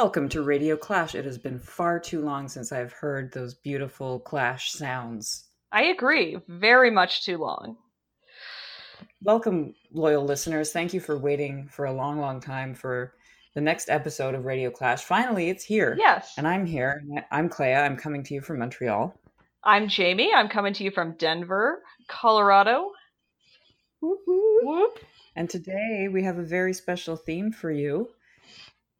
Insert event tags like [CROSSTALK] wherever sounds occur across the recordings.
Welcome to Radio Clash. It has been far too long since I've heard those beautiful clash sounds. I agree. Very much too long. Welcome, loyal listeners. Thank you for waiting for a long, long time for the next episode of Radio Clash. Finally, it's here. Yes. And I'm here. I'm Clea. I'm coming to you from Montreal. I'm Jamie. I'm coming to you from Denver, Colorado. Whoop, whoop. Whoop. And today we have a very special theme for you.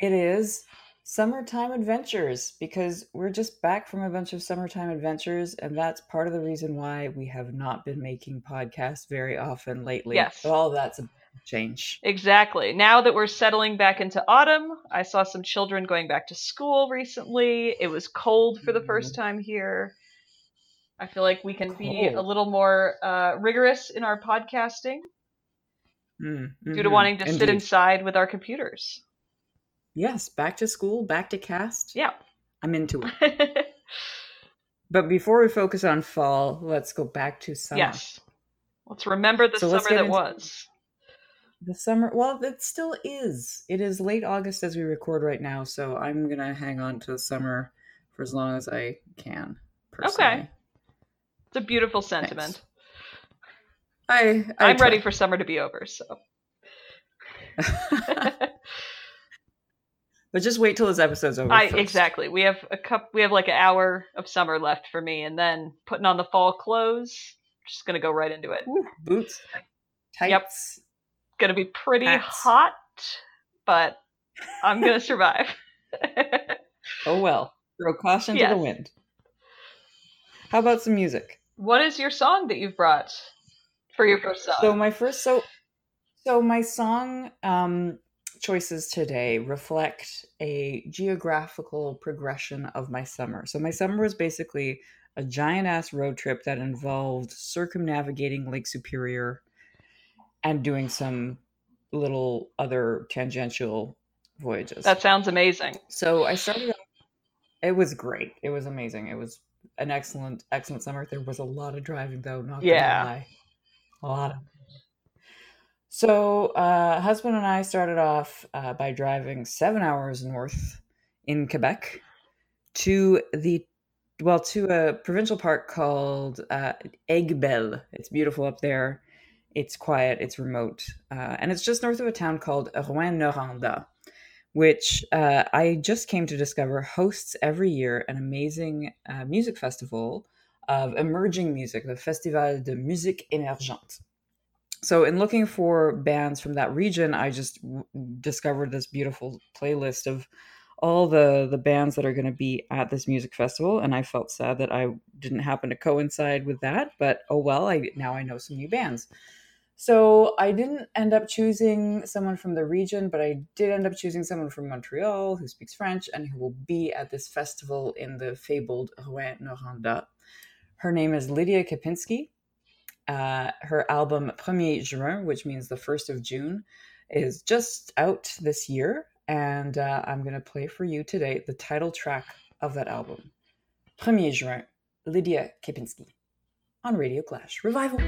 It is summertime adventures because we're just back from a bunch of summertime adventures and that's part of the reason why we have not been making podcasts very often lately yes all that's a change exactly now that we're settling back into autumn i saw some children going back to school recently it was cold for the first mm-hmm. time here i feel like we can cold. be a little more uh, rigorous in our podcasting mm-hmm. due to wanting to Indeed. sit inside with our computers Yes, back to school, back to cast. Yeah. I'm into it. [LAUGHS] but before we focus on fall, let's go back to summer. Yes. Let's remember the so summer that was. The summer, well, it still is. It is late August as we record right now, so I'm going to hang on to the summer for as long as I can. Personally. Okay. It's a beautiful sentiment. I, I am ready for summer to be over, so. [LAUGHS] [LAUGHS] But just wait till this episode's over. I, exactly. We have a cup. We have like an hour of summer left for me, and then putting on the fall clothes. Just gonna go right into it. Ooh, boots, tights. Yep. Gonna be pretty hats. hot, but I'm gonna survive. [LAUGHS] oh well. Throw caution yes. to the wind. How about some music? What is your song that you've brought for your first song? So my first so so my song um choices today reflect a geographical progression of my summer. So, my summer was basically a giant ass road trip that involved circumnavigating Lake Superior and doing some little other tangential voyages. That sounds amazing. So, I started, it was great. It was amazing. It was an excellent, excellent summer. There was a lot of driving, though, not yeah. gonna lie. A lot of so, uh, husband and I started off uh, by driving seven hours north in Quebec to the well to a provincial park called uh, Aiguebelle. It's beautiful up there. It's quiet. It's remote, uh, and it's just north of a town called Rouyn-Noranda, which uh, I just came to discover hosts every year an amazing uh, music festival of emerging music, the Festival de Musique Émergente so in looking for bands from that region i just w- discovered this beautiful playlist of all the the bands that are going to be at this music festival and i felt sad that i didn't happen to coincide with that but oh well i now i know some new bands. So i didn't end up choosing someone from the region but i did end up choosing someone from montreal who speaks french and who will be at this festival in the fabled Rouyn-Noranda her name is lydia képinski uh, her album Premier Juin, which means the 1st of June, is just out this year. And uh, I'm going to play for you today the title track of that album Premier Juin, Lydia Képinski on Radio Clash Revival.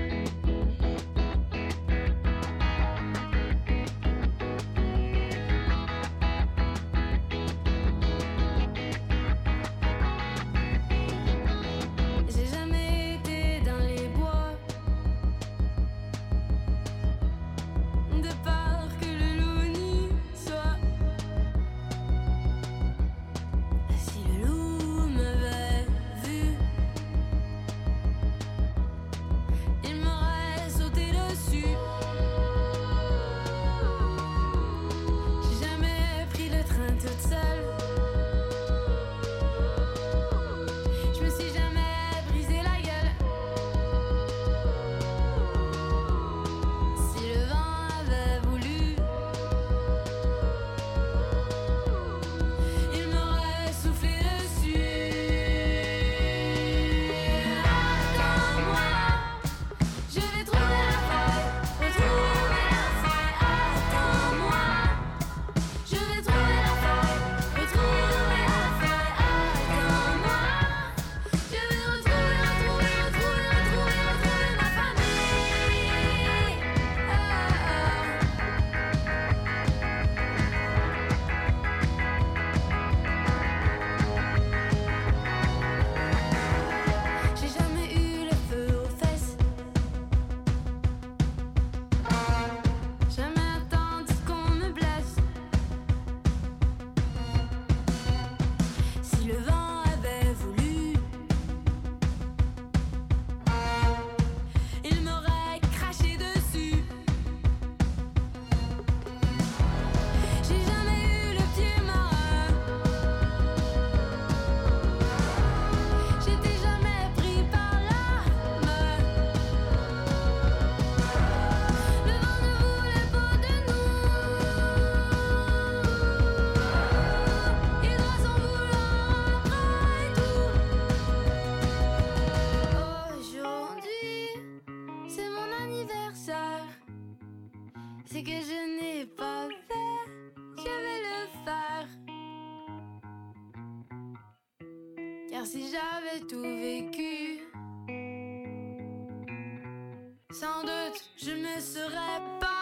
Si j'avais tout vécu, sans doute je ne serais pas.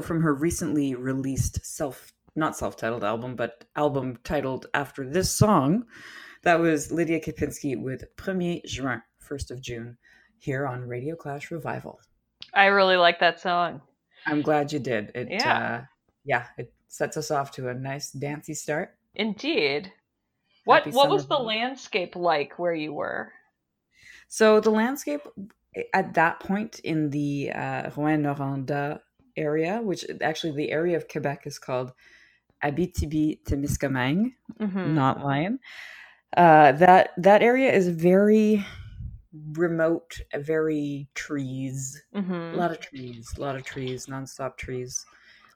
From her recently released self, not self titled album, but album titled after this song, that was Lydia Képinski with Premier Juin, 1st of June, here on Radio Clash Revival. I really like that song. I'm glad you did. It, Yeah. uh, yeah, it sets us off to a nice dancy start. Indeed. What Happy what was the landscape like where you were? So, the landscape at that point in the uh, Rouyn-Noranda area, which actually the area of Quebec is called Abitibi-Témiscamingue, Mm-hmm. not lion. Uh, that that area is very remote, very trees, a Mm-hmm. lot of trees, a lot of trees, nonstop trees,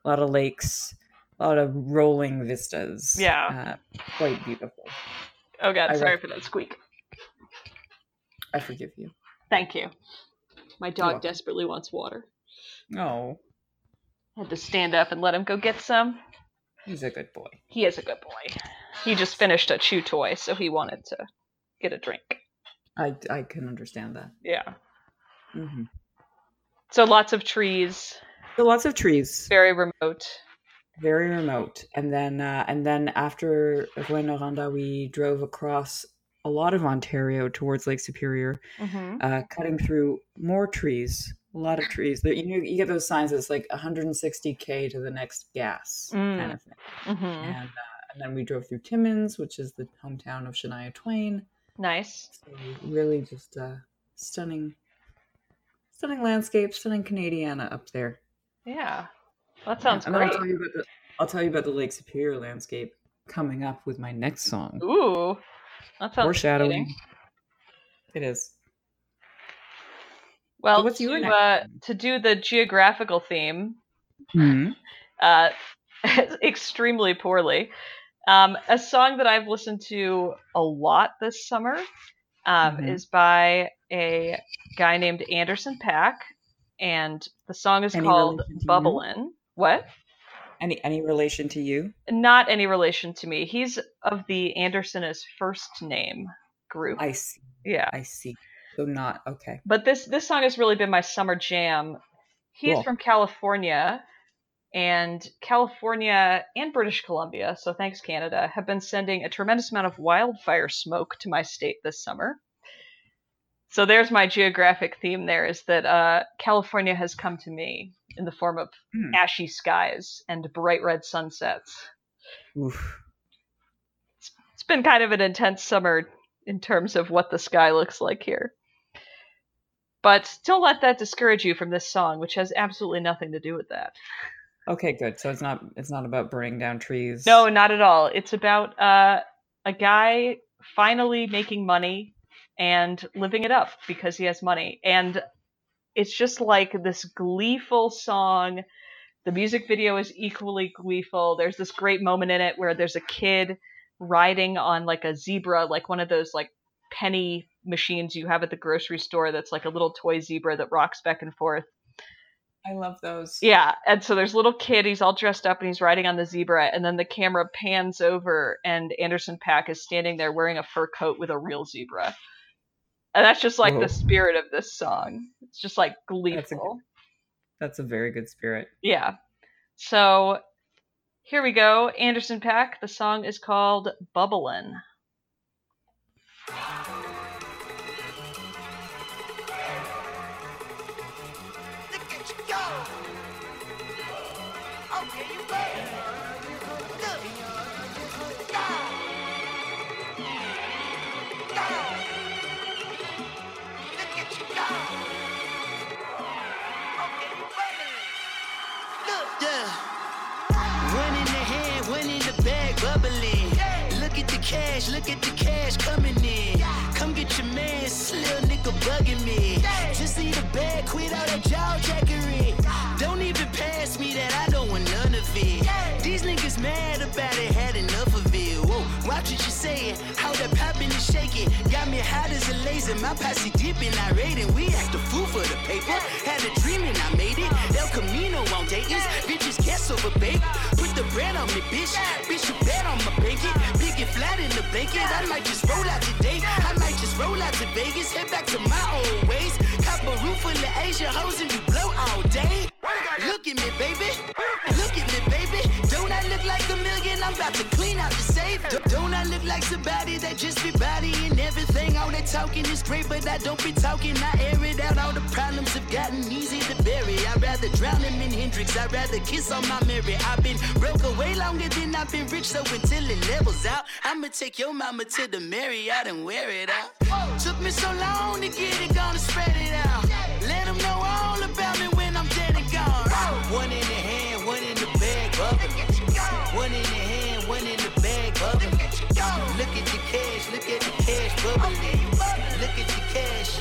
a lot of lakes, a lot of rolling vistas. Yeah. uh, quite beautiful. Oh god, I sorry rec- for that squeak. I forgive you. Thank you. My dog desperately wants water. Oh, Had to stand up and let him go get some. he's a good boy. He is a good boy. He just finished a chew toy, so he wanted to get a drink. I I can understand that. Yeah. hmm So lots of trees, So lots of trees, very remote. very remote, and then uh, and then after Rouyn-Noranda, we drove across a lot of Ontario towards Lake Superior, Mm-hmm. uh, cutting through more trees, a lot of trees. You know, you get those signs that's like 160k to the next gas Mm. kind of thing. Mm-hmm. And, uh, and then we drove through Timmins, which is the hometown of Shania Twain. Nice. So really, just uh, stunning, stunning landscape, stunning Canadiana up there. Yeah. That sounds and great. I'll tell you about the I'll tell you about the Lake Superior landscape coming up with my next song. Ooh. That sounds Foreshadowing. exciting. It is. Well, what's to, uh, to do the geographical theme, Hmm. [LAUGHS] uh, [LAUGHS] extremely poorly. Um, a song that I've listened to a lot this summer um, Mhm. is by a guy named Anderson Paak, and the song is Any called? Bubblin'. What? Any any relation to you? Not any relation to me. He's of the Anderson as first name group. I see. yeah. I see. So not okay. But this this song has really been my summer jam. He's Cool. from California, And California and British Columbia, so thanks Canada, have been sending a tremendous amount of wildfire smoke to my state this summer. So there's my geographic theme there is that uh, California has come to me in the form of Hmm. ashy skies and bright red sunsets. Oof. It's been kind of an intense summer in terms of what the sky looks like here. But don't let that discourage you from this song, which has absolutely nothing to do with that. Okay, good. So it's not it's not about burning down trees. No, not at all. It's about uh, a guy finally making money and living it up because he has money. And it's just like this gleeful song. The music video is equally gleeful. There's this great moment in it where there's a kid riding on like a zebra, like one of those like penny machines you have at the grocery store that's like a little toy zebra that rocks back and forth. I love those. Yeah, and so there's a little kid, he's all dressed up and he's riding on the zebra, and then the camera pans over and Anderson Paak is standing there wearing a fur coat with a real zebra. And that's just like Whoa. the spirit of this song. It's just like That's a gleeful. That's a very good spirit. Yeah. So here we go. Anderson Paak. The song is called Bubblin'. Cash, look at the cash coming in. Come get your man, little nigga bugging me. Just see the bag, quit all that jaw jackery. Don't even pass me that, I don't want none of it. These niggas mad about it, had enough of it. Whoa, watch what you saying, how that popping and shaking. Got me hot as a laser, my posse dipping, I raiding. We act a fool for the paper. Had a dream and I made it. El Camino on Dayton's, bitches guess over bake. Put the bread on me, bitch. Bitch, you bet on my bacon. Big and flat in the blanket. I might just roll out today. I might just roll out to Vegas. Head back to my old ways. Cop a roof full of Asian hoes and we blow all day. Look at me, baby. Look at me, baby. Don't I look like a million? I'm about to clean out the safe. Don't I look like somebody that just be bodying everything? All that talking is great, but I don't be talking. I air it out. All the problems have gotten easy to bury. I'd rather drown him in Hendrix. I'd rather kiss on my Mary. I've been broke away longer than I've been rich, so until it levels out, I'ma take your mama to the Marriott and wear it out. Took me so long to get it, gonna spread it out. Let them know all about me when I'm dead and gone. One in the hand, one in the bag, bubbling. One in the hand, one in the bag, bubbling. Look at the cash, look at the cash, bubbling. Look at the cash,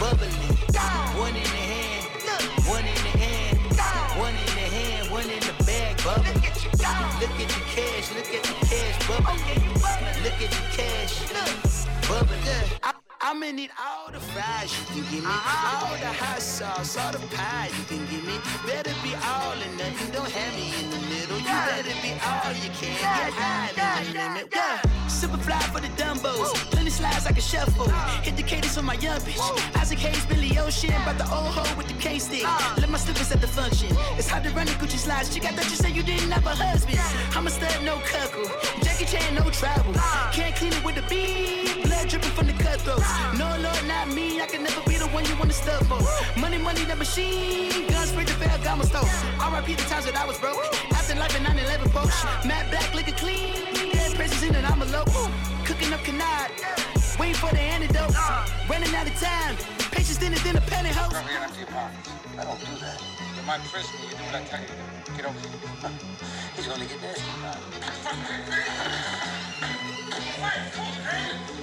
bubbling. One in the hand, one in the hand, one in the hand, one in the bag, bubbling. The cash. I- I'ma need all the fries you can give me, uh-huh. all the hot sauce, all the pie you can give me. Better be all or nothing, don't have me in the middle. You better be all you can, get high than the limit. Yeah, super fly for the Dumbos, plenty slides like a shuffle. Hit the cadence on my young bitch. Isaac Hayes, Billy Ocean, but the old hoe with the K stick. Let my slippers at the function. It's hard to run the Gucci slides. Chick, I thought you said you didn't have a husband. I'm a stud, no cuckle. Jackie Chan, no travel. Can't clean it with the beat. Blood dripping from the cutthroats. No, Lord, not me. I can never be the one you want to stuff for. Money, money, the machine. Guns spray the bell, got my stove. RIP the times that I was broke. After life in 9 11 post. Matte black, liquor clean. Dead presents in it, I'm a low. Cooking up canard. Waiting for the antidote. Running out of time. Patience thinner than a pantyhose. Cover your empty pockets. I don't do that. You're my prisoner. You do what I tell you to do. Get over here. He's gonna get nasty now.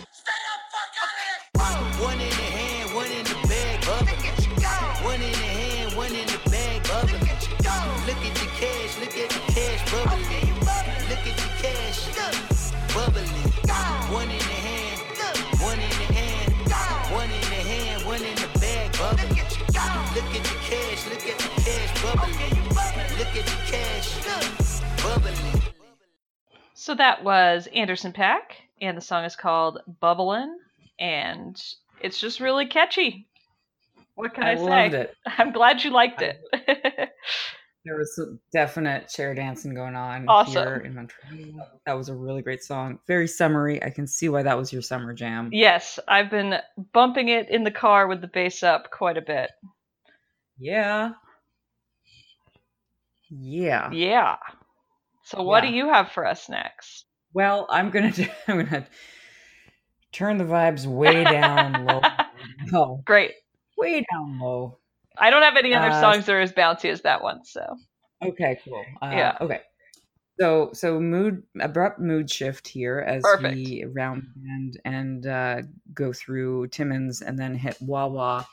So that was Anderson Paak, and the song is called Bubblin', and it's just really catchy. What can I, I say? loved it. [LAUGHS] I'm glad you liked it. [LAUGHS] There was some definite chair dancing going on Awesome. here in Montreal. That was a really great song. Very summery. I can see why that was your summer jam. Yes, I've been bumping it in the car with the bass up quite a bit. Yeah. Yeah. Yeah. So what Yeah. do you have for us next? Well, I'm gonna do, [LAUGHS] I'm gonna turn the vibes way down low. [LAUGHS] No, Great. way down low. I don't have any other Uh, songs that are as bouncy as that one, so Okay, cool. Uh, Yeah. Okay. So so mood abrupt mood shift here as Perfect. we round bend and uh, go through Timmins and then hit Wawa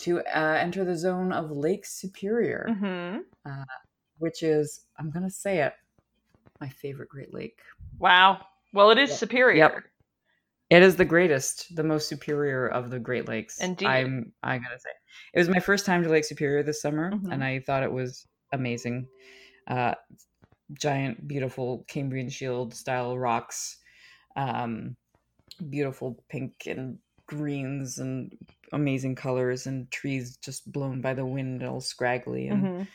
to uh, enter the zone of Lake Superior, hmm which is I'm gonna say it, my favorite Great Lake. wow. Well, it is Yep. superior. Yep. It is the greatest, the most superior of the Great Lakes. Indeed. I'm I gotta say. It was my first time to Lake Superior this summer, Mhm. and I thought it was amazing. Uh, giant, beautiful Cambrian Shield style rocks, um, beautiful pink and greens and amazing colors, and trees just blown by the wind, all scraggly and Mhm.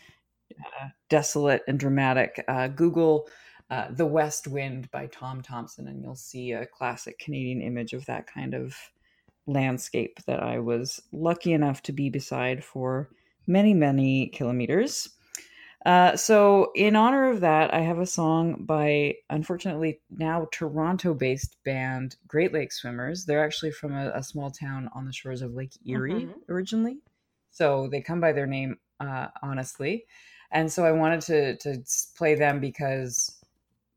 desolate and dramatic. Uh, Google uh, The West Wind by Tom Thomson, and you'll see a classic Canadian image of that kind of landscape that I was lucky enough to be beside for many, many kilometers. Uh, so, in honor of that, I have a song by, unfortunately, now Toronto based band Great Lake Swimmers. They're actually from a, a small town on the shores of Lake Erie Mhm. originally. So, they come by their name, uh, honestly. And so, I wanted to, to play them because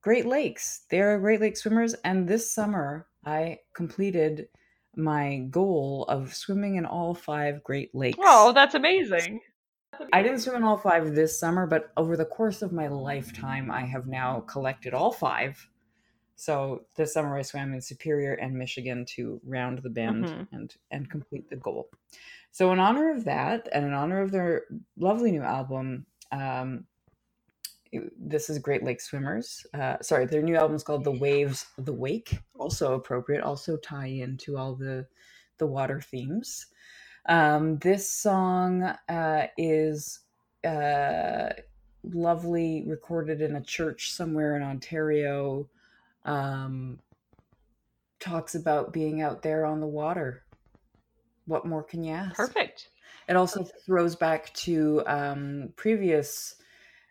Great Lakes, they're Great Lake swimmers. And this summer, I completed my goal of swimming in all five Great Lakes. Oh, that's amazing. I didn't swim in all five this summer, but over the course of my lifetime, I have now collected all five. So this summer, I swam in Superior and Michigan to round the bend Mhm. and and complete the goal. So in honor of that, and in honor of their lovely new album, um, this is Great Lake Swimmers. Uh, sorry, their new album is called "The Waves, the Wake." Also appropriate. Also tie into all the the water themes. Um, this song uh, is uh, lovely, recorded in a church somewhere in Ontario. Um, talks about being out there on the water. What more can you ask? Perfect. It also throws back to um, previous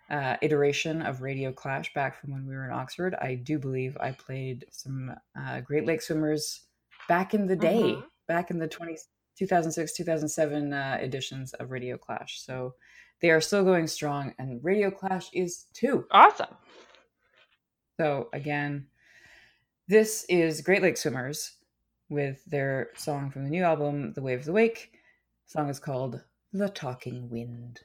uh, iteration of Radio Clash back from when we were in Oxford. I do believe I played some uh, Great Lake Swimmers back in the day, Mhm. back in the 20, 2006, 2007 uh, editions of Radio Clash. So they are still going strong, and Radio Clash is too. Awesome. So again, this is Great Lake Swimmers with their song from the new album, The Waves Awake. The Wake. song is called The Talking Wind.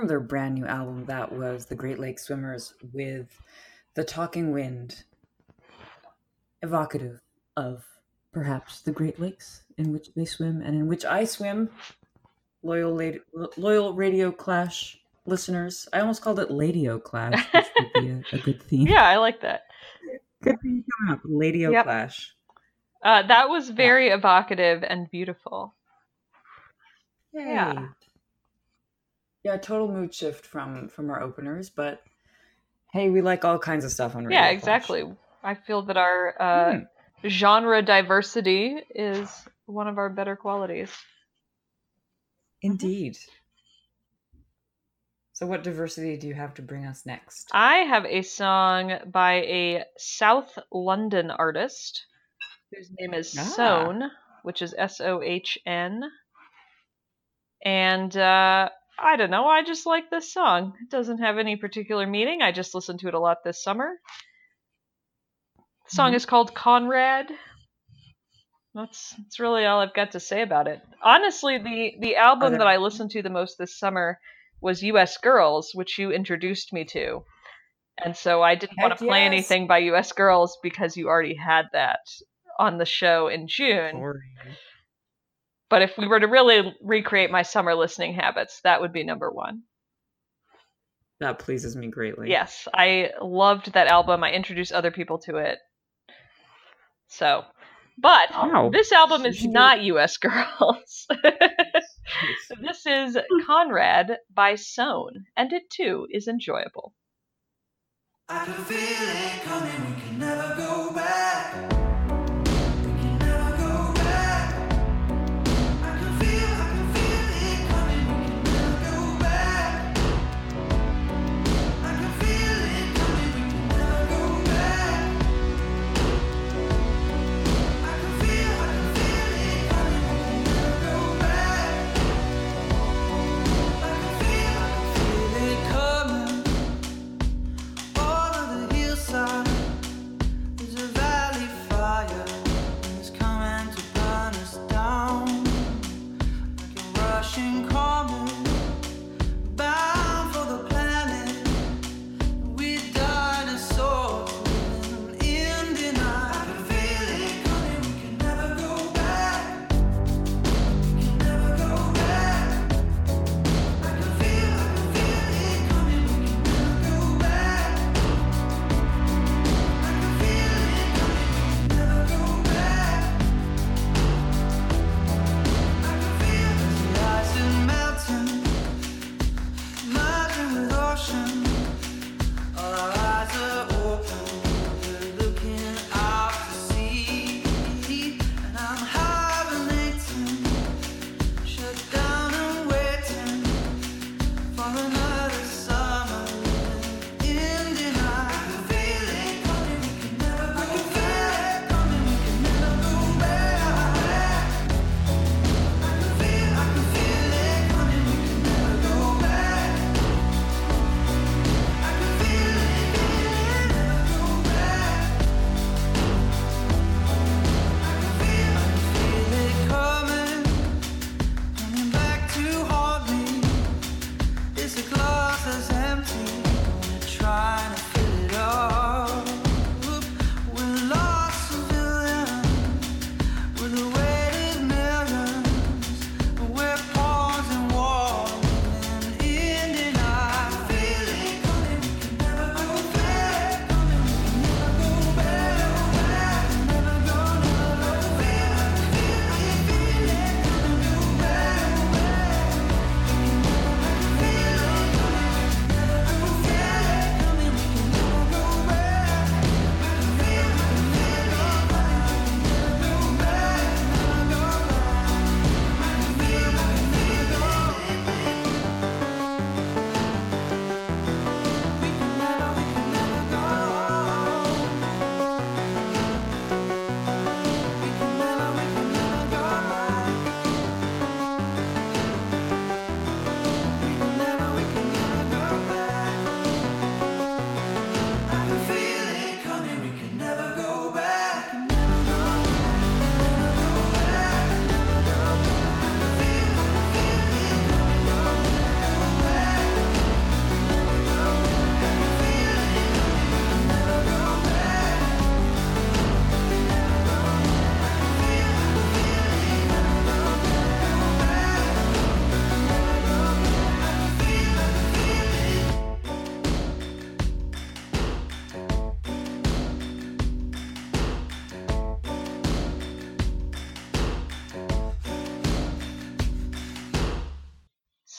From their brand new album that was The Great Lake Swimmers with The Talking Wind, evocative of perhaps the Great Lakes in which they swim and in which I swim. Loyal, la- loyal Radio Clash listeners. I almost called it Ladio Clash, which would be a, a good theme. [LAUGHS] Yeah, I like that. Good theme coming up. Ladio Yep. Clash. Uh, that was very evocative and beautiful. Yay. Yeah, total mood shift from from our openers, but hey, we like all kinds of stuff on Radio yeah, Clash. exactly. I feel that our uh, Hmm. genre diversity is one of our better qualities. Indeed. So, what diversity do you have to bring us next? I have a song by a South London artist whose name is Ah. Sohn, which is S O H N. And uh, I don't know, I just like this song. It doesn't have any particular meaning. I just listened to it a lot this summer. The song Mhm. is called Conrad. That's that's really all I've got to say about it. Honestly, the the album that I listened to the most this summer was U.S. Girls, which you introduced me to, and so I didn't want to play yes. anything by U.S. Girls because you already had that on the show in June. But if we were to really recreate my summer listening habits, that would be number one. That pleases me greatly. Yes, I loved that album. I introduced other people to it. So, but Wow. this album is not US [LAUGHS] Girls. [LAUGHS] this is Conrad by Sohn, and it too is enjoyable. I can feel it coming, we can never go back.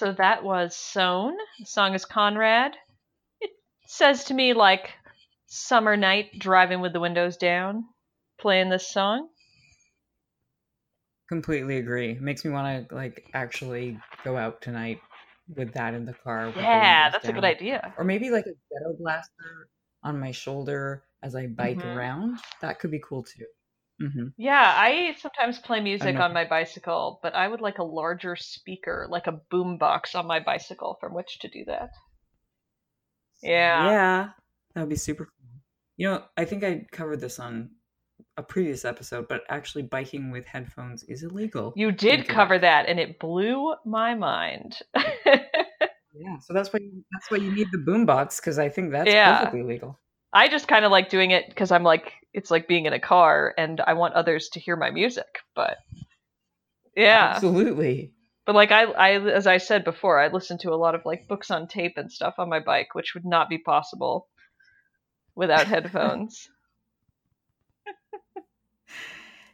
So that was Sohn. The song is Conrad. It says to me like summer night driving with the windows down, playing this song. Completely agree. Makes me want to like actually go out tonight with that in the car. the Yeah, windows that's a good idea. Or maybe like a ghetto blaster on my shoulder as I bike Mhm. around. That could be cool too. Hmm Yeah, I sometimes play music on my bicycle, but I would like a larger speaker, like a boom box on my bicycle from which to do that. Yeah. Yeah, that would be super fun. You know, I think I covered this on a previous episode, but actually biking with headphones is illegal. You did cover that and it blew my mind. [LAUGHS] Yeah, so that's why you, that's why you need the boombox because I think that's Yeah. perfectly legal. I just kind of like doing it because I'm like, it's like being in a car and I want others to hear my music. But yeah, Absolutely. but like I, I, as I said before, I listen to a lot of like books on tape and stuff on my bike, which would not be possible without headphones. [LAUGHS] [LAUGHS]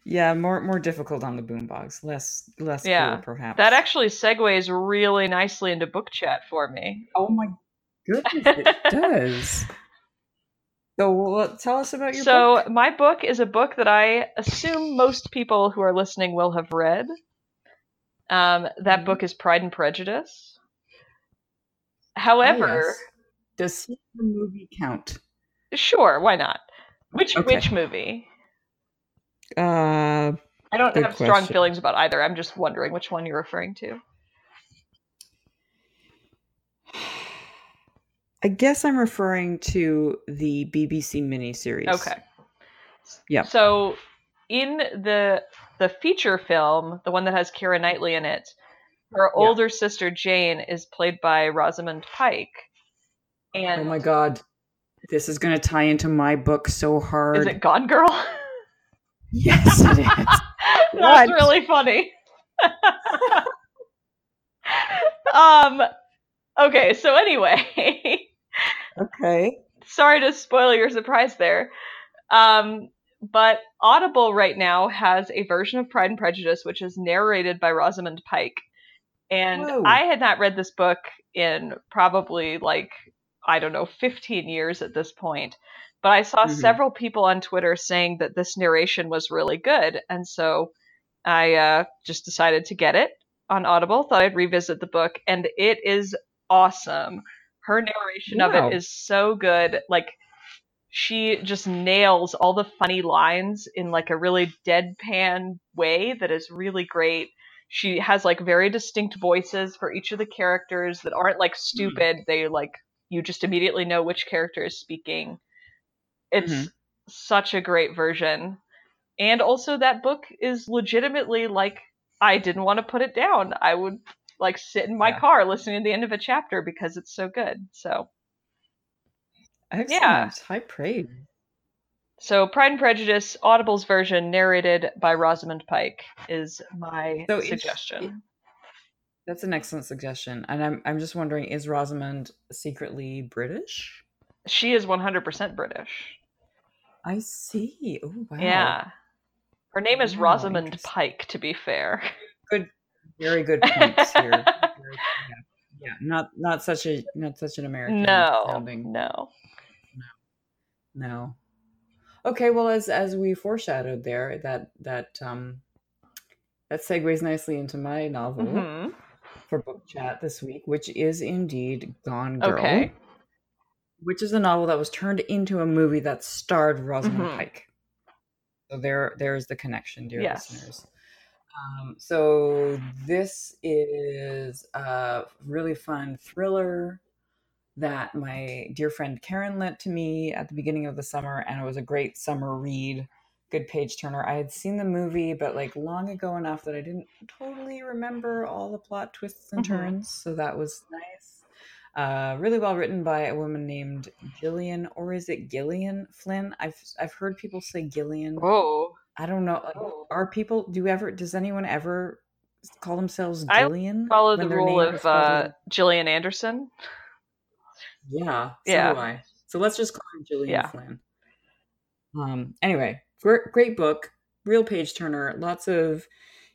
Yeah, more more difficult on the boombox, less less Yeah, cool perhaps. that actually segues really nicely into book chat for me. Oh my goodness, it [LAUGHS] does. So, well, tell us about your so book. my book is a book that I assume most people who are listening will have read. Um, that Mhm. book is Pride and Prejudice. Oh, However, yes. does the movie count? sure, why not? Which Okay. which movie? Uh, I don't have strong feelings about either. I'm just wondering which one you're referring to. I guess I'm referring to the BBC miniseries. Okay. Yeah. So in the the feature film, the one that has Keira Knightley in it, her Yeah. older sister Jane is played by Rosamund Pike. And Oh my god, this is going to tie into my book so hard. is it Gone Girl? Yes, it is. [LAUGHS] That's really funny. [LAUGHS] um okay, so anyway, okay. sorry to spoil your surprise there. Um but Audible right now has a version of Pride and Prejudice which is narrated by Rosamund Pike. And Whoa. I had not read this book in probably like I don't know 15 years at this point. But I saw Mhm. several people on Twitter saying that this narration was really good, and so I uh, just decided to get it on Audible. Thought I'd revisit the book, and it is awesome. Her narration of it is so good. Like she just nails all the funny lines in like a really deadpan way that is really great. She has like very distinct voices for each of the characters that aren't like stupid. They like you just immediately know which character is speaking. It's Mhm. such a great version. And also that book is legitimately like I didn't want to put it down. I would like sit in my Yeah. car listening to the end of a chapter because it's so good. So Excellent. High praise. So Pride and Prejudice, Audible's version, narrated by Rosamund Pike, is my So suggestion. That's an excellent suggestion. And I'm I'm just wondering, is Rosamund secretly British? she is 100% British. I see. Oh wow. Yeah. Her name is Wow, Rosamund. Pike, to be fair. [LAUGHS] Very good [LAUGHS] points here. Very- yeah. yeah. Not not such a not such an American No, sounding. no. No. Okay, well as as we foreshadowed there, that that um that segues nicely into my novel Mhm. for book chat this week, which is indeed Gone Girl. Okay. Which is a novel that was turned into a movie that starred Rosamund Mhm. Pike. So there there's the connection, dear Yes. listeners. Um, so this is a really fun thriller that my dear friend Karen lent to me at the beginning of the summer, and it was a great summer read. Good page turner. I had seen the movie, but like long ago enough that I didn't totally remember all the plot twists and Mhm. turns. So that was nice. Uh, really well written by a woman named Gillian, or is it Gillian Flynn? I've I've heard people say Gillian. Oh. I don't know. Like, are people? Do ever? Does anyone ever call themselves I Gillian? Follow the rule of uh, Gillian Anderson. Yeah, so Yeah. do I. So let's just call her Gillian Yeah. Flynn. Um. Anyway, great, great book, real page turner. Lots of,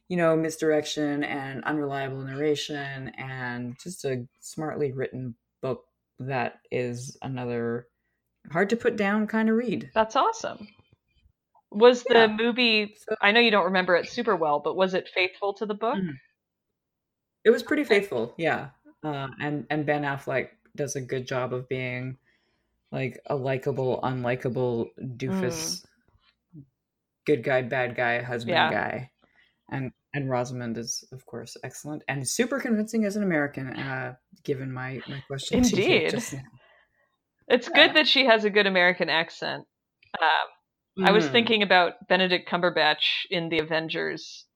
you know, misdirection and unreliable narration, and just a smartly written book that is another hard to put down kind of read. That's awesome. Was Yeah. the movie? I know you don't remember it super well, but was it faithful to the book? Mhm. It was pretty faithful, yeah. Uh, and and Ben Affleck does a good job of being like a likable, unlikable doofus, good guy, bad guy, husband Yeah. guy, and and Rosamund is of course excellent and super convincing as an American. Uh, given my my question, Indeed. It's Yeah. good that she has a good American accent. Um, I was Mm. thinking about Benedict Cumberbatch in The Avengers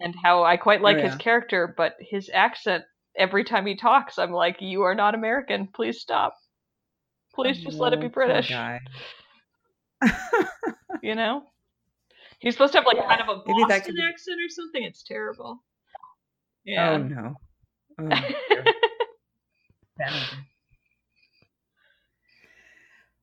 and how I quite like his yeah. character, but his accent every time he talks, I'm like, "You are not American. Please stop. Please just let it be Oh, British." [LAUGHS] You know, he's supposed to have like kind of a Boston could accent or something. It's terrible. Oh Yeah. no. Oh, dear. [LAUGHS] Benedict.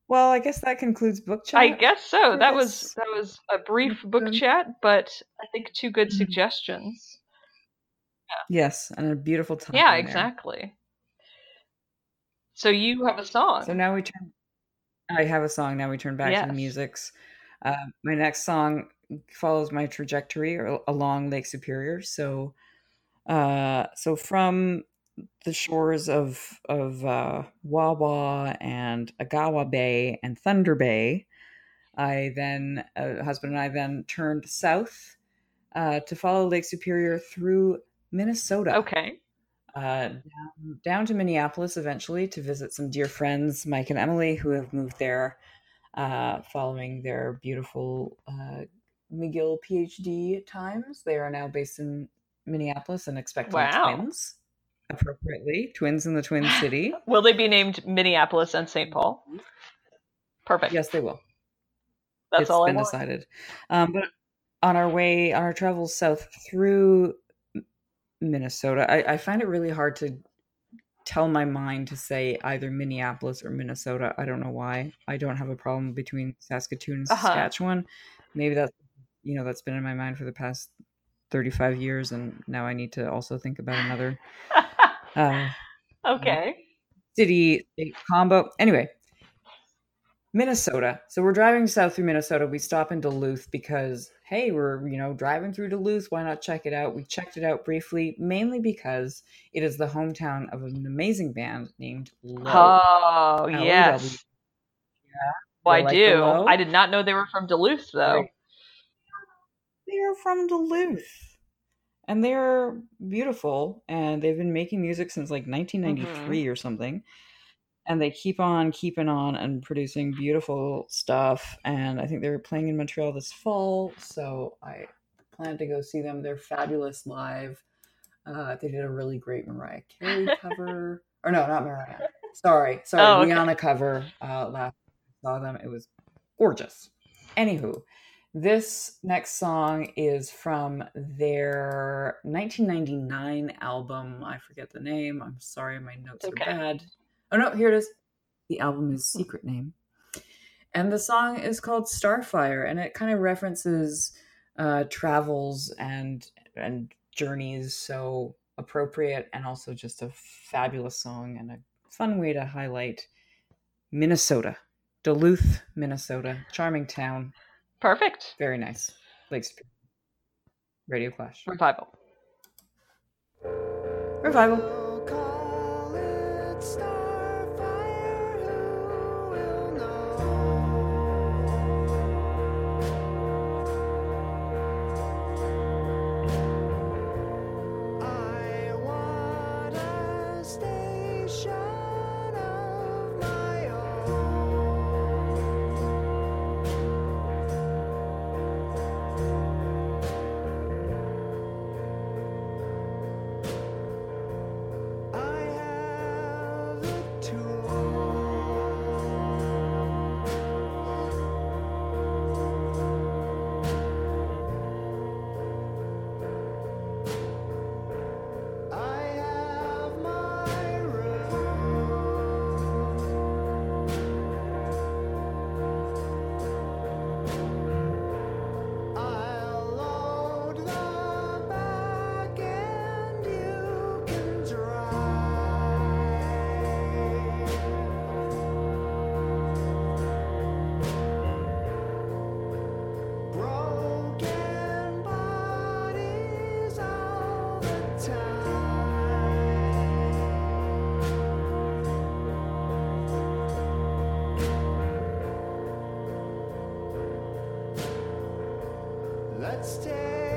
Well, I guess that concludes book chat. I guess so. That was that was a brief book episode. chat, but I think two good Mhm. suggestions. Yes, and a beautiful time. Yeah, there. exactly. So you have a song. So now we turn. I have a song. Now we turn back to the musics. Uh, my next song follows my trajectory or along Lake Superior. So, uh, so from the shores of of uh, Wawa and Agawa Bay and Thunder Bay, I then uh, husband and I then turned south uh, to follow Lake Superior through Minnesota okay. uh, down, down to Minneapolis eventually to visit some dear friends, Mike and Emily, who have moved there uh, following their beautiful uh, McGill PhD times. They are now based in Minneapolis and expecting Wow. twins, appropriately, twins in the Twin [GASPS] City. Will they be named Minneapolis and St. Paul? Perfect. Yes, they will. That's it's all I been decided. Um, but on our way, on our travels south through Minnesota, I, I find it really hard to tell my mind to say either Minneapolis or Minnesota. I don't know why. I don't have a problem between Saskatoon and Uh-huh. Saskatchewan. Maybe that's you know that's been in my mind for the past thirty five years, and now I need to also think about another uh, okay. city state combo. Anyway, Minnesota. So we're driving south through Minnesota. We stop in Duluth because hey, we're you know driving through Duluth. Why not check it out? We checked it out briefly, mainly because it is the hometown of an amazing band named Low. Oh, L-O-W. yes. Well, I like do. I did not know they were from Duluth, though. Right. They are from Duluth. And they're beautiful and they've been making music since like 1993 Mm-hmm. or something. And they keep on keeping on and producing beautiful stuff. And I think they're playing in Montreal this fall, so I plan to go see them. They're fabulous live. Uh, they did a really great Mariah Carey [LAUGHS] cover, or no, not Mariah. Sorry, sorry, Oh, okay. Rihanna cover. Uh, last I saw them, it was gorgeous. Anywho, this next song is from their 1999 album. I forget the name. I'm sorry, my notes Okay. are bad. Oh no, here it is. The album is Secret Name. And the song is called Starfire, and it kind of references uh, travels and and journeys, so appropriate and also just a fabulous song and a fun way to highlight Minnesota, Duluth, Minnesota, charming town, Perfect. very nice. Superior. Radio Clash. Revival. Revival. Let's take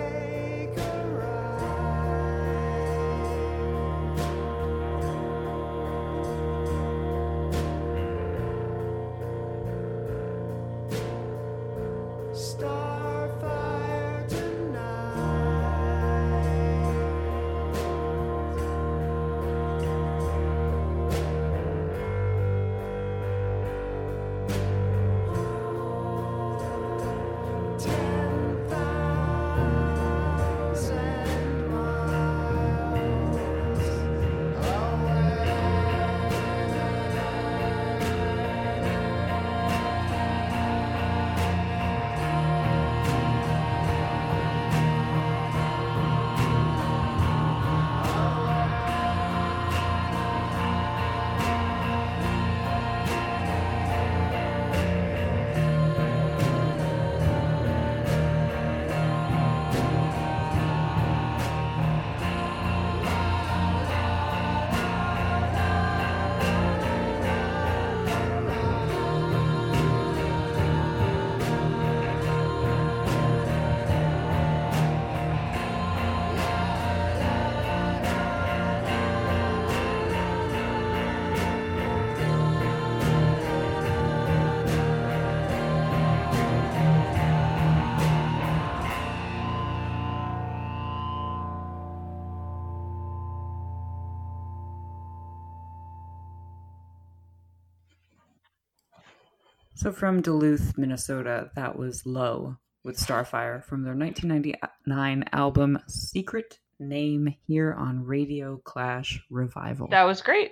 So from Duluth, Minnesota, that was Low with Starfire from their 1999 album Secret Name here on Radio Clash Revival. That was great.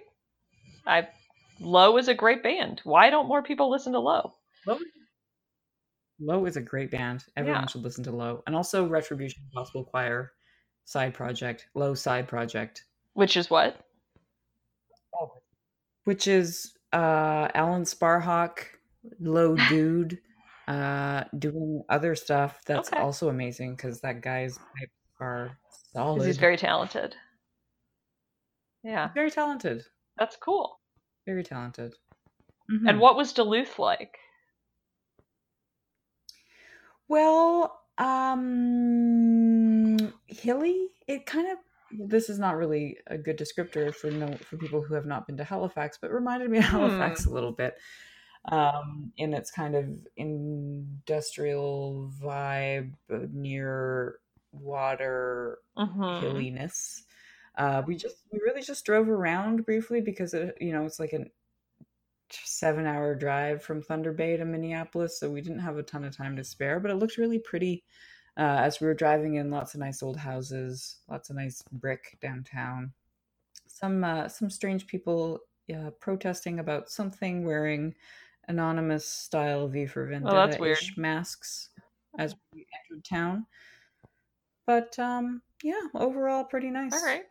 I Low is a great band. Why don't more people listen to Low? Low, Low is a great band. Everyone Yeah. should listen to Low. And also Retribution Gospel Choir side project, Low side project, Which is what? which is uh Alan Sparhawk, Low [LAUGHS] Dude, uh doing other stuff that's Okay. also amazing because that guy's are solid. he's very talented. Yeah, very talented. that's cool. Very talented. And Mhm. what was Duluth like? Well, um, hilly. It kind of. This is not really a good descriptor for no for people who have not been to Halifax, but reminded me of Halifax a little bit. Um, in its kind of industrial vibe uh, near water Mhm. hilliness. Uh, we just we really just drove around briefly because it you know it's like a seven hour drive from Thunder Bay to Minneapolis, so we didn't have a ton of time to spare. But it looked really pretty uh, as we were driving in. Lots of nice old houses, lots of nice brick downtown. Some uh, some strange people uh, protesting about something wearing anonymous style V for Vendetta Oh, that's masks as we entered town. But um, yeah, overall pretty nice. All right.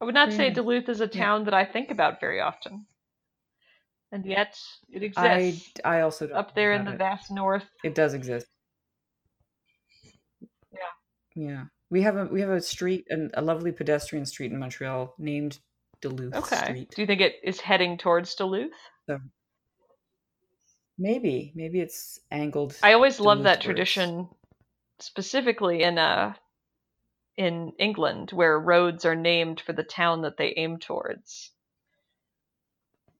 I would not Very say nice. Duluth is a Yeah. town that I think about very often. And yet it exists I also don't up there in the about vast north. it. It does exist. Yeah. Yeah. We have a we have a street and a lovely pedestrian street in Montreal named Duluth Okay. Street. Do you think it is heading towards Duluth? So maybe maybe it's angled. I always love that tradition specifically in uh in England where roads are named for the town that they aim towards.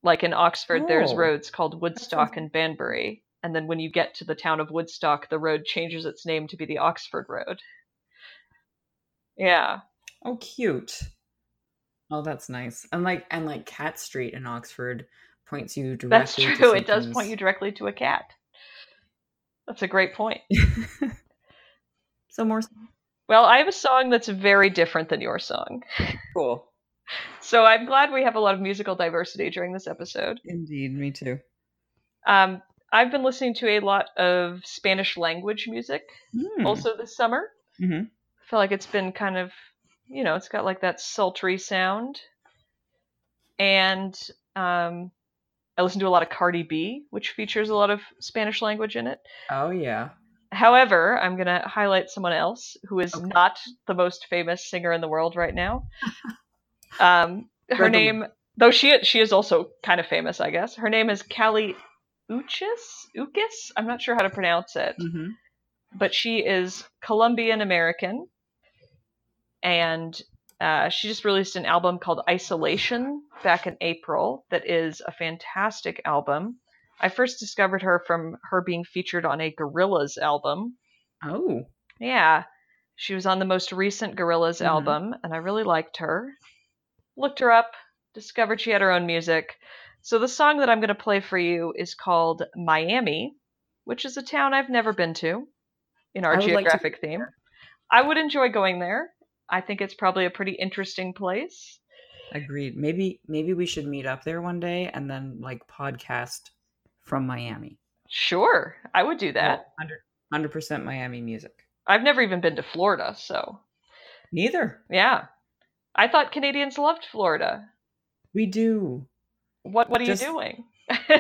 Like in Oxford there's Oh. roads called Woodstock and Banbury and then when you get to the town of Woodstock the road changes its name to be the Oxford Road. Yeah. Oh, cute. Oh, that's nice. And like and like Cat Street in Oxford points you directly. That's to true. It does point you directly to a cat. That's a great point. [LAUGHS] so more Well, I have a song that's very different than your song. cool. [LAUGHS] So I'm glad we have a lot of musical diversity during this episode. Indeed, me too. Um, I've been listening to a lot of Spanish language music Hmm. also this summer. Mhm. I feel like it's been kind of, you know, it's got like that sultry sound. And um, I listen to a lot of Cardi B, which features a lot of Spanish language in it. Oh yeah. However, I'm going to highlight someone else who is Okay. not the most famous singer in the world right now. [LAUGHS] um, her the- name, though she she is also kind of famous, I guess. Her name is Kali Uchis. Uchis. I'm not sure how to pronounce it. hmm but she is Colombian American, and uh, she just released an album called Isolation back in April. That is a fantastic album. I first discovered her from her being featured on a Gorillaz album. Oh, Yeah, she was on the most recent Gorillaz Mhm. album, and I really liked her. Looked her up, discovered she had her own music. So the song that I'm going to play for you is called Miami, which is a town I've never been to in our would like to geographic theme. I would enjoy going there. I think it's probably a pretty interesting place. agreed. Maybe maybe we should meet up there one day and then like podcast from Miami. Sure, I would do that. Hundred percent Miami music. I've never even been to Florida, so Neither. yeah. I thought Canadians loved Florida. We do. What what are Just- you doing?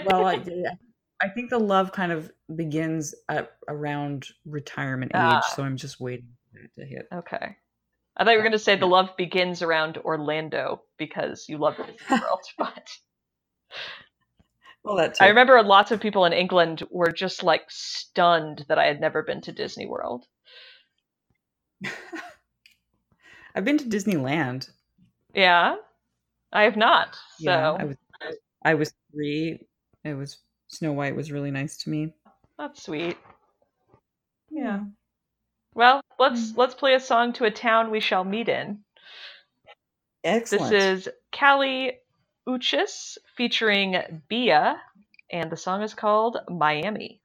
Well, I, [LAUGHS] I think the love kind of begins at around retirement age, Ah. so I'm just waiting to hit. Okay. I thought you were going to say the love begins around Orlando because you love Disney [LAUGHS] World. But Well, that I remember lots of people in England were just like stunned that I had never been to Disney World. [LAUGHS] I've been to Disneyland. Yeah, I have not. So Yeah, I was I was three. It was Snow White was really nice to me. that's sweet. Yeah. Well, let's mm. let's play a song to a town we shall meet in. Excellent. This is Kali Uchis featuring Bia, and the song is called Miami.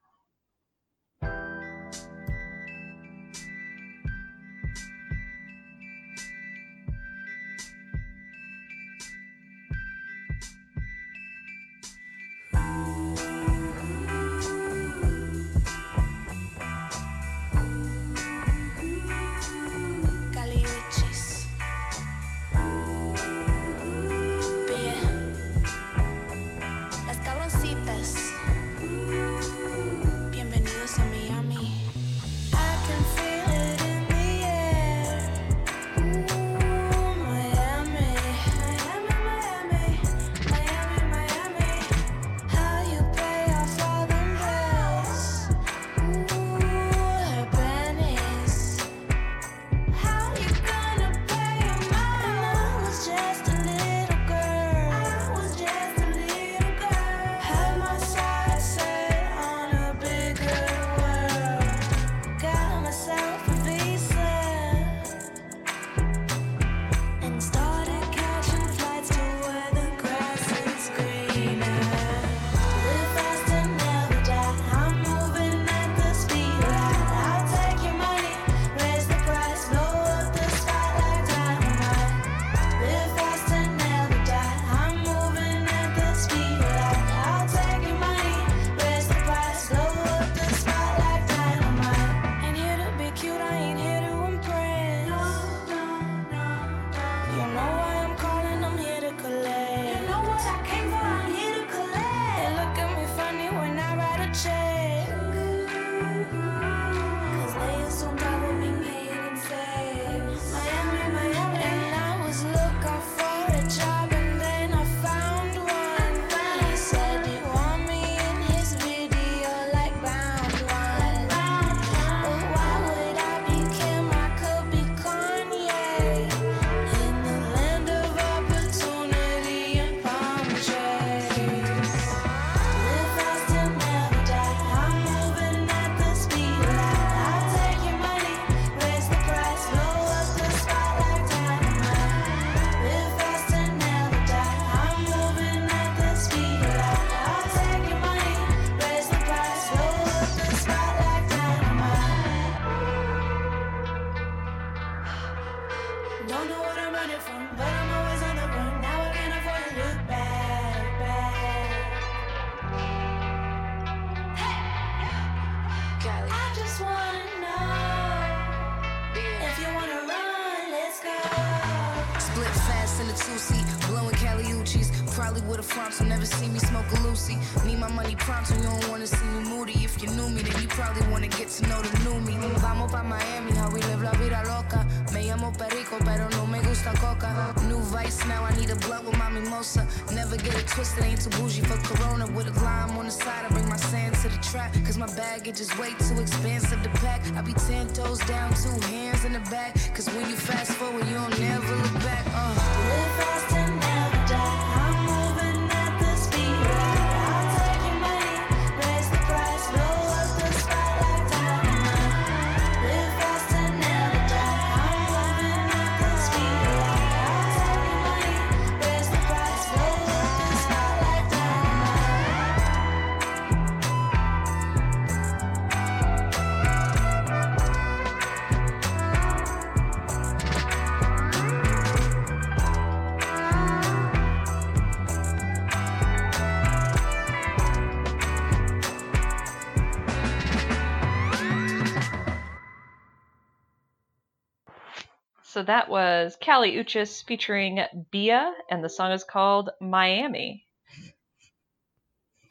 So that was Kali Uchis featuring Bia, and the song is called Miami.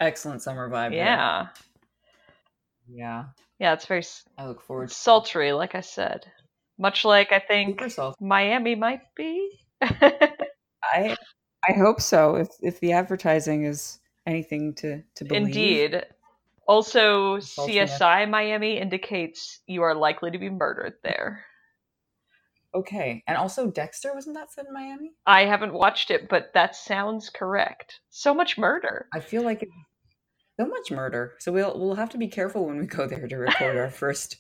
Excellent summer vibe. there. Yeah. Yeah. Yeah, it's very I look forward to sultry, like I said. Much like I think. Miami might be. I I hope so. If if the advertising is anything to to believe. Indeed. Also, CSI Miami indicates you are likely to be murdered there. Okay. And also Dexter wasn't that set in Miami? I haven't watched it, but that sounds correct. So much murder. I feel like it, so much murder. So we'll we'll have to be careful when we go there to record our [LAUGHS] first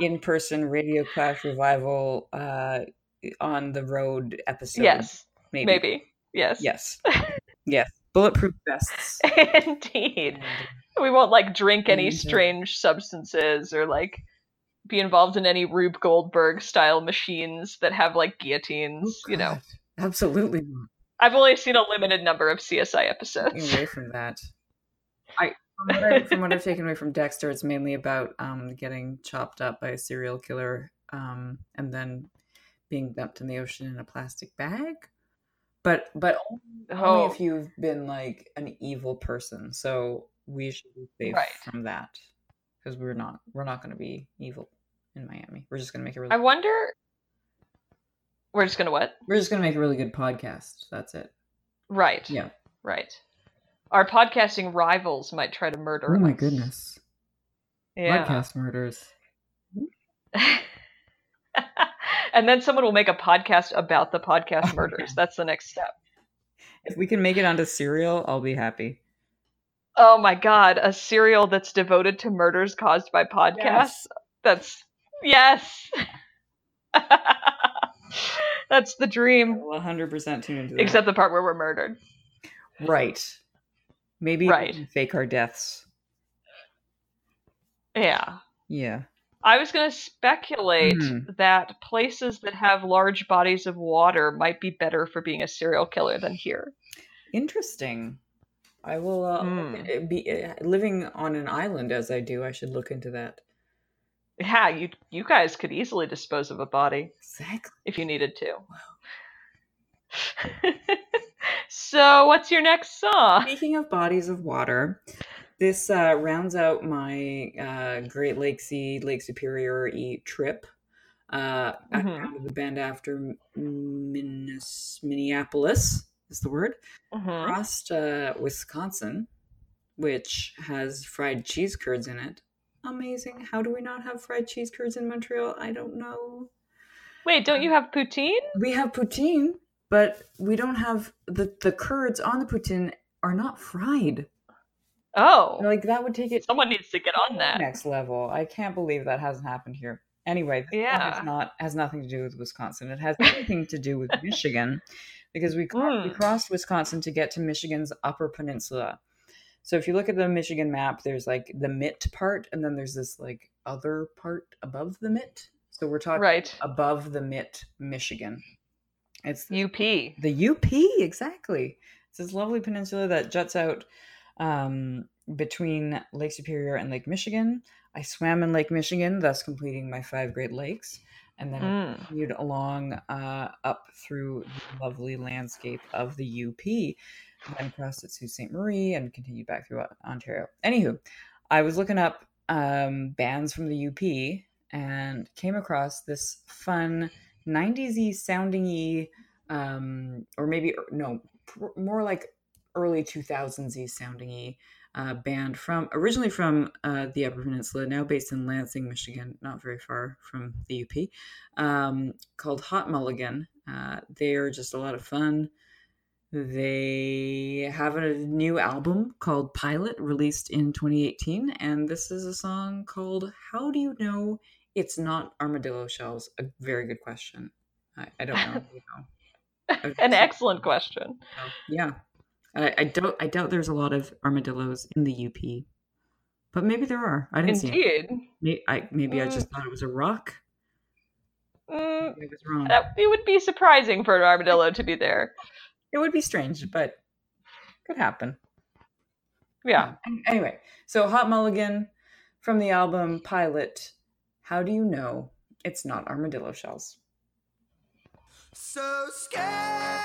in-person Radio Clash revival uh on the road episode. yes, maybe. maybe. Yes. Yes. [LAUGHS] yes. Bulletproof vests. Indeed. We won't like drink any And, uh, strange substances or like be involved in any Rube Goldberg style machines that have like guillotines, you know. Absolutely not. I've only seen a limited number of CSI episodes. Getting away from that. I from what, I from what I've taken away from Dexter, it's mainly about um, getting chopped up by a serial killer um, and then being dumped in the ocean in a plastic bag. But but only Oh, if you've been like an evil person. So we should be safe Right. from that because we're not we're not going to be evil in Miami. We're just going to make a really I wonder. We're just gonna what? we're just going to make a really good podcast. That's it. Right. Yeah. Right. Our podcasting rivals might try to murder Oh my us. goodness. Yeah. Podcast murders. [LAUGHS] and then someone will make a podcast about the podcast oh murders. That's the next step. If we can make it onto Serial, I'll be happy. Oh my god, a serial that's devoted to murders caused by podcasts. That's yes. [LAUGHS] that's the dream. 100% tune into that. Except the part where we're murdered. right. Maybe Right. fake our deaths. Yeah. Yeah. I was going to speculate Hmm. that places that have large bodies of water might be better for being a serial killer than here. Interesting. I will uh, uh, be uh, living on an island as I do. I should look into that. Yeah, you you guys could easily dispose of a body Exactly. if you needed to. [LAUGHS] so, what's your next song? Speaking of bodies of water, this uh, rounds out my uh, Great Lakesy, Lake Superior trip. Uh, I Mhm. found the band after Minneapolis is the word. Mhm. crossed uh, Wisconsin, which has fried cheese curds in it. Amazing. How do we not have fried cheese curds in Montreal? I don't know. Wait, don't you have poutine? We have poutine, but we don't have the the curds on the poutine are not fried. Oh, Like that would take it someone needs to get on that. next level. I can't believe that hasn't happened here. Anyway, Yeah. yeah. not has nothing to do with Wisconsin. It has everything to do with [LAUGHS] Michigan, because we, cro- we Mm. crossed Wisconsin to get to Michigan's Upper Peninsula. So if you look at the Michigan map, there's like the Mitt part, and then there's this like other part above the Mitt. So we're talking Right. above the Mitt, Michigan. It's the UP. the UP, exactly. It's this lovely peninsula that juts out um, between Lake Superior and Lake Michigan. I swam in Lake Michigan, thus completing my five Great Lakes, and then Mm. continued along uh, up through the lovely landscape of the UP, then crossed at Sault Ste. Marie and continued back through uh, Ontario. Anywho, I was looking up um, bands from the UP and came across this fun 90s sounding y, um, or maybe no, pr- more like early 2000s y sounding y uh, band from originally from uh, the Upper Peninsula, now based in Lansing, Michigan, not very far from the UP, um, called Hot Mulligan. Uh, they are just a lot of fun. They have a new album called Pilot, released in 2018, and this is a song called "How Do You Know It's Not Armadillo Shells?" A very good question. I, I don't know. [LAUGHS] you know. An excellent question. Yeah, I, I don't. I doubt there's a lot of armadillos in the UP, but maybe there are. I didn't see. It. Indeed. Maybe I, maybe I Mm. just thought it was a rock. Mm, I was wrong. that, it would be surprising for an armadillo to be there. It would be strange, but could happen. Yeah. An- Anyway, so Hot Mulligan from the album Pilot. How do you know it's not armadillo shells? So scared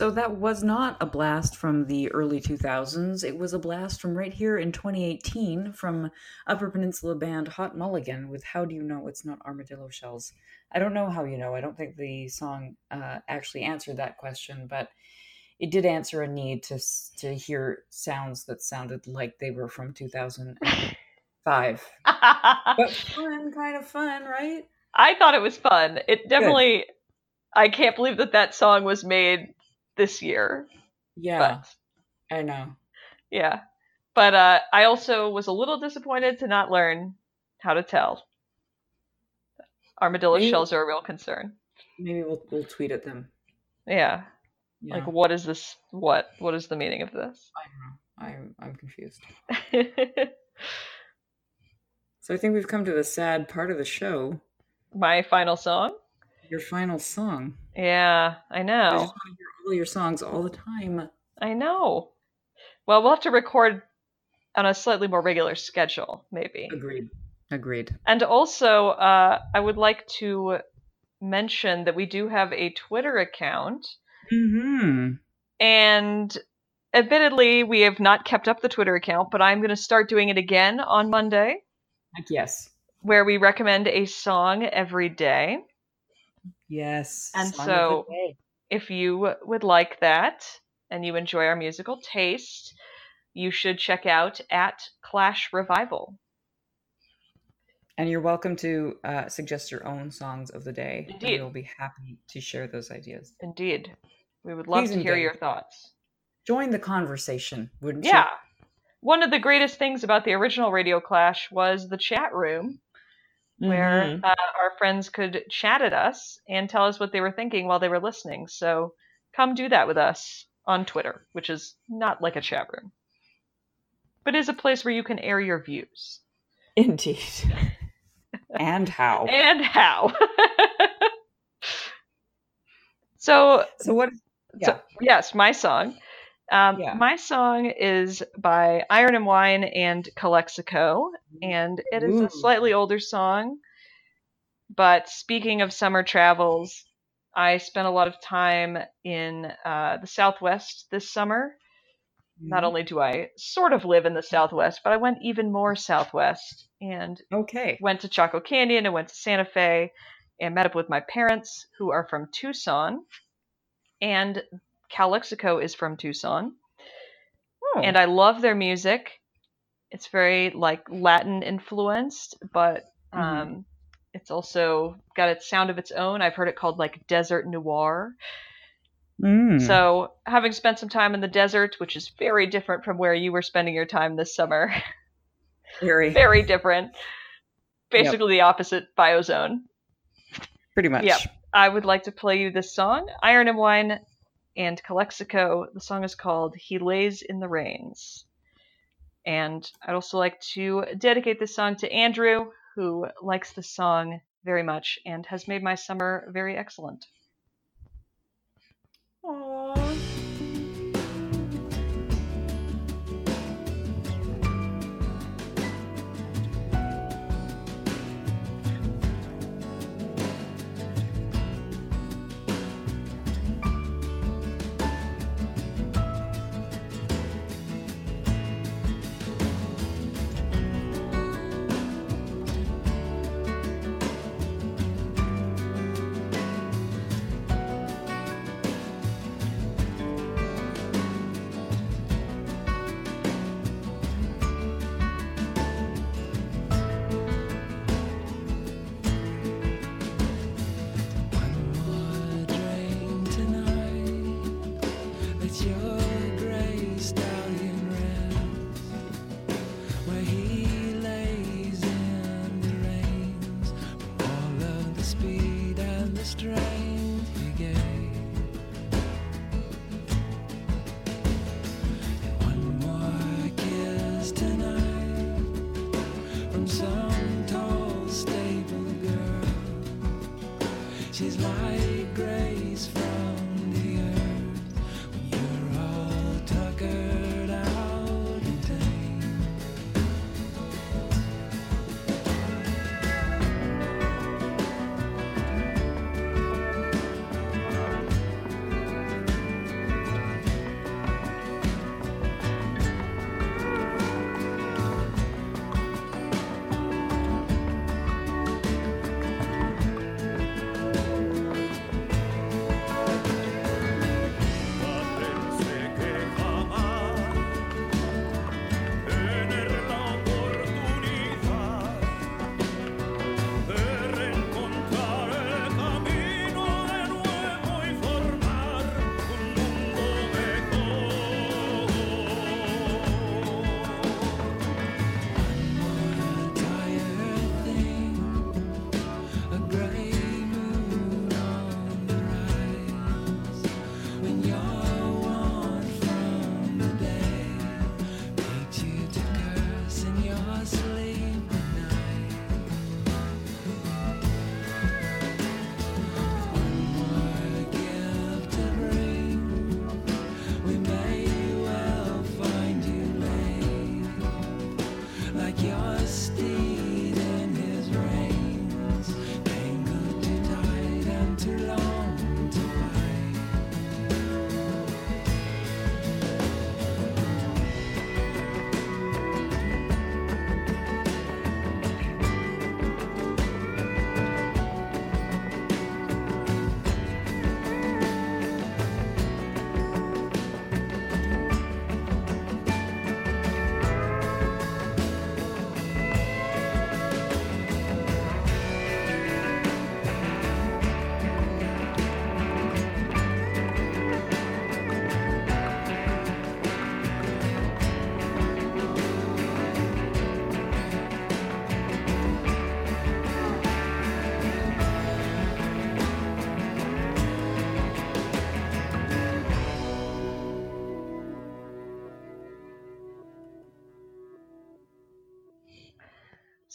So that was not a blast from the early 2000s. It was a blast from right here in 2018 from Upper Peninsula band Hot Mulligan with How Do You Know It's Not Armadillo Shells? I don't know how you know. I don't think the song uh, actually answered that question, but it did answer a need to to hear sounds that sounded like they were from 2005. [LAUGHS] But fun, kind of fun, right? I thought it was fun. It definitely. I can't believe that that song was made this year. Yeah, But I know. yeah, but uh, I also was a little disappointed to not learn how to tell. Armadillo Maybe- shells are a real concern. Maybe we'll we'll tweet at them. Yeah. Yeah. Like, what is this? What? What is the meaning of this? I don't know. I'm I'm confused. [LAUGHS] So I think we've come to the sad part of the show. My final song. Your final song. Yeah, I I know. just want to hear all your songs all the time. I know. Well, we'll have to record on a slightly more regular schedule, maybe. Agreed. Agreed. And also, uh, I would like to mention that we do have a Twitter account, Hmm. and admittedly, we have not kept up the Twitter account, but I'm going to start doing it again on Monday, Heck yes. where we recommend a song every day. Yes. And so- If you would like that and you enjoy our musical taste, you should check out at Clash Revival. And you're welcome to uh, suggest your own songs of the day. and Indeed. We'll be happy to share those ideas. Indeed. We would love Please to hear your thoughts. Join the conversation, wouldn't Yeah. you? One of the greatest things about the original Radio Clash was the chat room, where Mhm. uh, our friends could chat at us and tell us what they were thinking while they were listening. So come do that with us on Twitter, which is not like a chat room, but is a place where you can air your views. Indeed. [LAUGHS] and how? And how. [LAUGHS] so, So what? so, yes, my song. Um, Yeah. My song is by Iron and Wine and Calexico, and it is Ooh. a slightly older song. But speaking of summer travels, I spent a lot of time in uh, the Southwest this summer. Not only do I sort of live in the Southwest, but I went even more Southwest and Okay. went to Chaco Canyon and went to Santa Fe and met up with my parents who are from Tucson. And Calexico is from Tucson. Oh. And I love their music. It's very like Latin influenced, but um, Mhm. it's also got its sound of its own. I've heard it called like desert noir. Mm. So, having spent some time in the desert, which is very different from where you were spending your time this summer, very, [LAUGHS] very different. Basically the opposite biozone. pretty much. Yep. I would like to play you this song, Iron and Wine and Calexico. The song is called He Lays in the Reins. And I'd also like to dedicate this song to Andrew, who likes the song very much and has made my summer very excellent.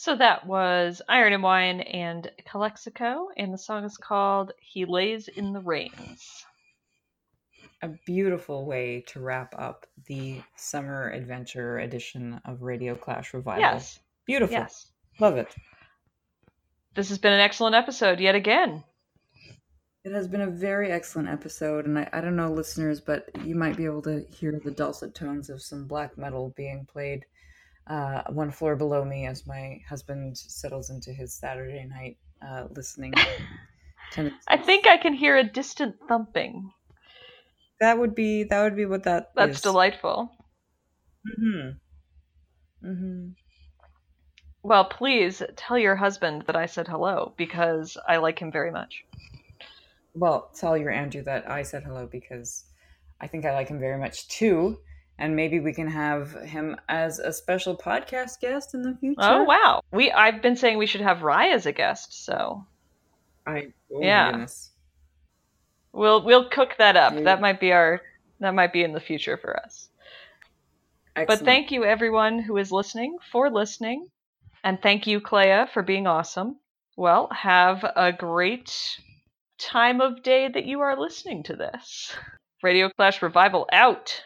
So that was Iron and Wine and Calexico, and the song is called He Lays in the Reins. A beautiful way to wrap up the summer adventure edition of Radio Clash Revival. Yes. Beautiful. Yes. Love it. This has been an excellent episode yet again. It has been a very excellent episode, and I, I don't know, listeners, but you might be able to hear the dulcet tones of some black metal being played uh, one floor below me as my husband settles into his Saturday night uh, listening. [LAUGHS] I think I can hear a distant thumping. that would be that would be what that That's is. delightful. Mm-hmm. Mm-hmm. Well, please tell your husband that I said hello because I like him very much. Well, tell your Andrew that I said hello because I think I like him very much too. And maybe we can have him as a special podcast guest in the future. Oh wow. We I've been saying we should have Rye as a guest, so I, oh Yeah. goodness. we'll we'll cook that up. Yeah. That might be our that might be in the future for us. But thank you everyone who is listening for listening. And thank you, Cléa, for being awesome. Well, have a great time of day that you are listening to this. Radio Clash Revival out.